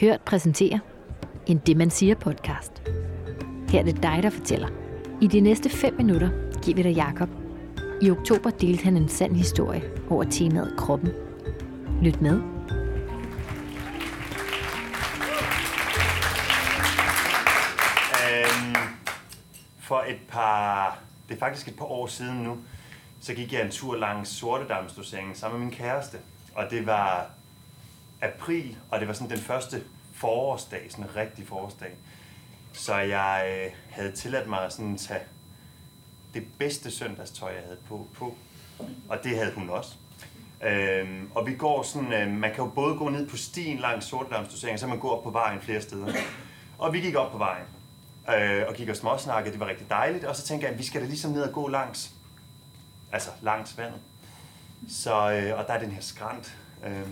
Hørt præsenterer en Det Man Siger podcast. Her er det dig, der fortæller. I de næste 5 minutter giver vi dig Jakob. I oktober delte han en sand historie over temaet kroppen. Lyt med. Øhm, for et par, det er faktisk et par år siden nu, så gik jeg en tur langs Sortedamsdoseringen sammen med min kæreste. Og det var april, og det var sådan den første forårsdag, sådan en rigtig forårsdag. Så jeg øh, havde tilladt mig at sådan tage det bedste søndagstøj, jeg havde på, på. Og det havde hun også. Øhm, og vi går sådan, øh, man kan jo både gå ned på stien langs Sortedamsdoseringen, så man går op på vejen flere steder. Og vi gik op på vejen, øh, og gik og småsnakkede, det var rigtig dejligt. Og så tænkte jeg, at vi skal da ligesom ned og gå langs, altså langs vandet. Så, øh, og der er den her skrant. Øh,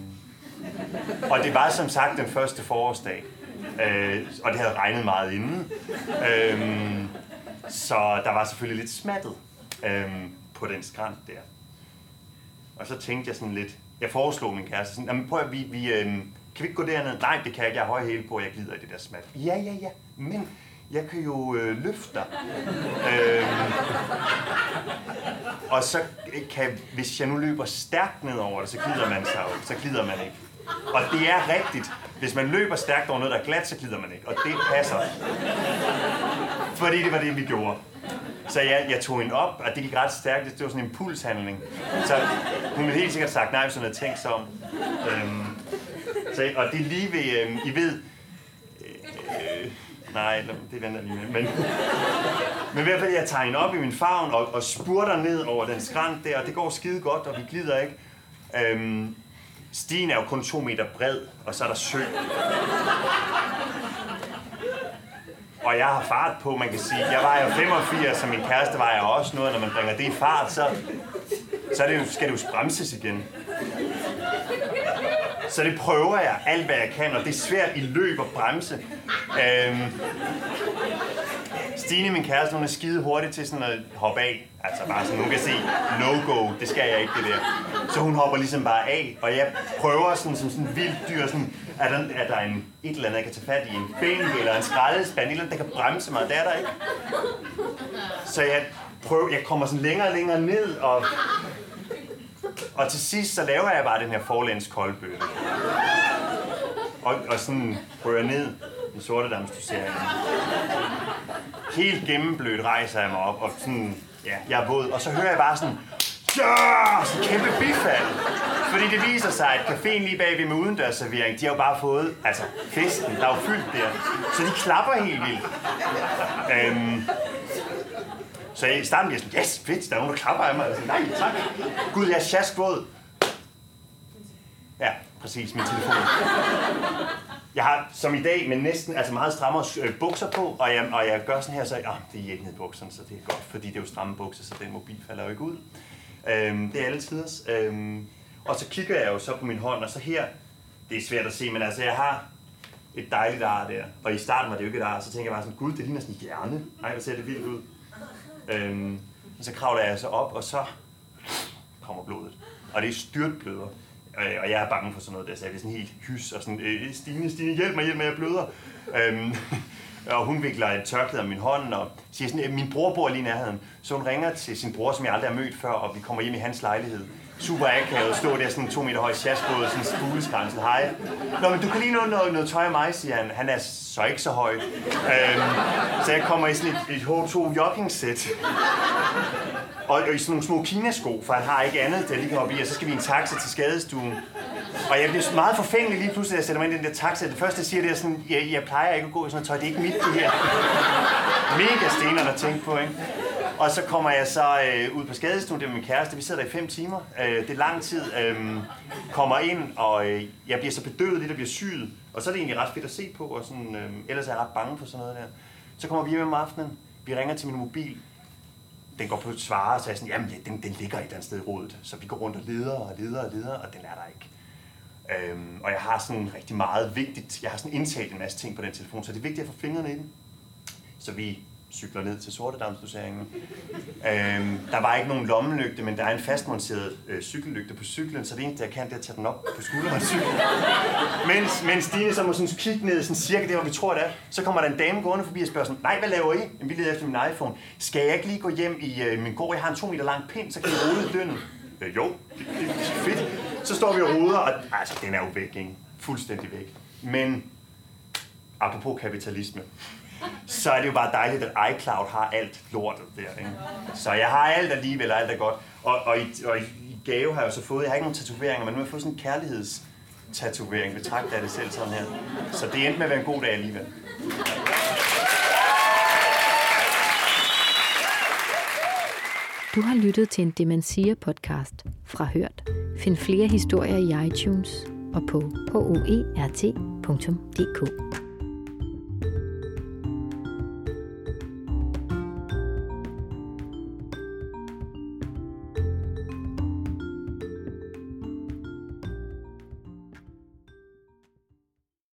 og det var som sagt den første forårsdag. Øh, og det havde regnet meget inden. Øh, så der var selvfølgelig lidt smattet øh, på den skrant der. Og så tænkte jeg sådan lidt, jeg foreslog min kæreste sådan, jamen prøv at vi, vi øh, kan vi ikke gå derned? Nej, det kan jeg ikke, jeg har høje hæle på, jeg glider i det der smat. Ja, ja, ja, men jeg kan jo øh, løfte dig. øh, og så kan, hvis jeg nu løber stærkt ned over det, så glider man sig så glider man ikke. Og det er rigtigt. Hvis man løber stærkt over noget, der er glat, så glider man ikke. Og det passer. Fordi det var det, vi gjorde. Så jeg, jeg tog hende op, og det gik ret stærkt. Det var sådan en impulshandling. Så hun ville helt sikkert sagt nej, hvis hun havde tænkt sig om. Øhm, så, og det er lige ved, øhm, I ved... Øh, øh nej, det venter lige med. Men, men i hvert fald, jeg tager hende op i min favn og, og spurter ned over den skrant der, og det går skide godt, og vi glider ikke. Øhm, stien er jo kun to meter bred, og så er der sø. Og jeg har fart på, man kan sige. Jeg var jo 85, og min kæreste var også noget. Når man bringer det i fart, så, så er det jo, skal det jo bremses igen. Så det prøver jeg alt, hvad jeg kan, og det er svært i løb at bremse. Øhm, Stine, min kæreste, hun er skide hurtig til sådan at hoppe af. Altså bare sådan, hun kan se, no-go, det skal jeg ikke, det der. Så hun hopper ligesom bare af, og jeg prøver sådan, som sådan en vild dyr, sådan, er der, er der en, et eller andet, jeg kan tage fat i, en bænk eller en skraldespand, et eller andet, der kan bremse mig, det er der ikke. Så jeg prøver, jeg kommer sådan længere og længere ned, og, og til sidst, så laver jeg bare den her forlæns koldbøtte. Og, og sådan prøver jeg ned i sortedamsdoseringen. Helt gennemblødt rejser jeg mig op, og sådan, ja, jeg er våd. Og så hører jeg bare sådan, ja, sådan en kæmpe bifald. Fordi det viser sig, at caféen lige bagved med udendørsservering, de har jo bare fået, altså festen, der er jo fyldt der. Så de klapper helt vildt. Øhm, så i starten bliver jeg sådan, yes, fedt, der er nogen, der klapper af mig. Jeg sådan, Nej, tak. Gud, jeg er sjaskvåd. Ja, præcis, min telefon. Jeg har som i dag, men næsten altså meget strammere øh, bukser på, og jeg, og jeg gør sådan her, så ah, det er ikke ned i bukserne, så det er godt, fordi det er jo stramme bukser, så den mobil falder jo ikke ud. Øhm, det er alle tiders. Øhm, og så kigger jeg jo så på min hånd, og så her, det er svært at se, men altså jeg har et dejligt ar der, og i starten var det jo ikke et ar, så tænker jeg bare sådan, gud, det ligner sådan en hjerne. Nej, hvor ser det vildt ud. Øhm, og så kravler jeg så op, og så kommer blodet. Og det er styrtbløder. Øh, og jeg er bange for sådan noget der, så jeg er sådan helt hys og sådan, øh, Stine, Stine, hjælp mig, hjælp mig, jeg bløder. Øhm, og hun vikler et tørklæde om min hånd og siger sådan, øh, min bror bor lige i nærheden. Så hun ringer til sin bror, som jeg aldrig har mødt før, og vi kommer hjem i hans lejlighed. Super akavet, stå der sådan to meter høj sjaskbåd, sådan fugleskrænsen. Hej. Nå, men du kan lige nå noget, noget tøj af mig, siger han. Han er så ikke så høj. Øhm, så jeg kommer i sådan et, et H2 jogging-sæt. Og, og i sådan nogle små kinasko, for han har ikke andet, der lige kan hoppe i, og så skal vi i en taxa til skadestuen. Og jeg bliver meget forfængelig lige pludselig, at jeg sætter mig ind i den der taxa. Det første, jeg siger, det er sådan, jeg, jeg plejer ikke at gå i sådan noget tøj, det er ikke mit, det her. Mega stenerne at tænke på, ikke? Og så kommer jeg så øh, ud på skadestuen, det med min kæreste. Vi sidder der i fem timer. Øh, det er lang tid. Øh, kommer ind, og øh, jeg bliver så bedøvet lidt og bliver syet. Og så er det egentlig ret fedt at se på, og sådan, øh, ellers er jeg ret bange for sådan noget der. Så kommer vi hjem om aftenen. Vi ringer til min mobil. Den går på et svare, og så er jeg sådan, jamen den, den ligger et eller andet sted i rådet. Så vi går rundt og leder og leder og leder, og den er der ikke. Øhm, og jeg har sådan rigtig meget vigtigt, jeg har sådan indtalt en masse ting på den telefon, så det er vigtigt at få fingrene i den. Så vi cykler ned til Sortedamsdoseringen. Øhm, der var ikke nogen lommelygte, men der er en fastmonteret øh, cykellygte på cyklen, så det eneste, jeg kan, det er at tage den op på skulderen cyklen. Mens, mens Stine så må sådan kigge ned sådan cirka der, hvor vi tror, det er, så kommer der en dame gående forbi og spørger sådan, nej, hvad laver I? Jamen, vi leder efter min iPhone. Skal jeg ikke lige gå hjem i øh, min gård? Jeg har en to meter lang pind, så kan I rode i. Øh, jo, det, det, det er fedt. Så står vi og roder, og altså, den er jo væk, ikke? Fuldstændig væk. Men apropos kapitalisme, så er det jo bare dejligt, at iCloud har alt lortet der. Ikke? Så jeg har alt alligevel, og alt er godt. Og, og, i, og i gave har jeg jo så fået, jeg har ikke nogen tatoveringer, men nu har jeg fået sådan en kærligheds tatovering. Betragter jeg det selv sådan her. Så det endte med at være en god dag alligevel. Du har lyttet til en Demensia podcast fra Hørt. Find flere historier i iTunes og på hoert.dk.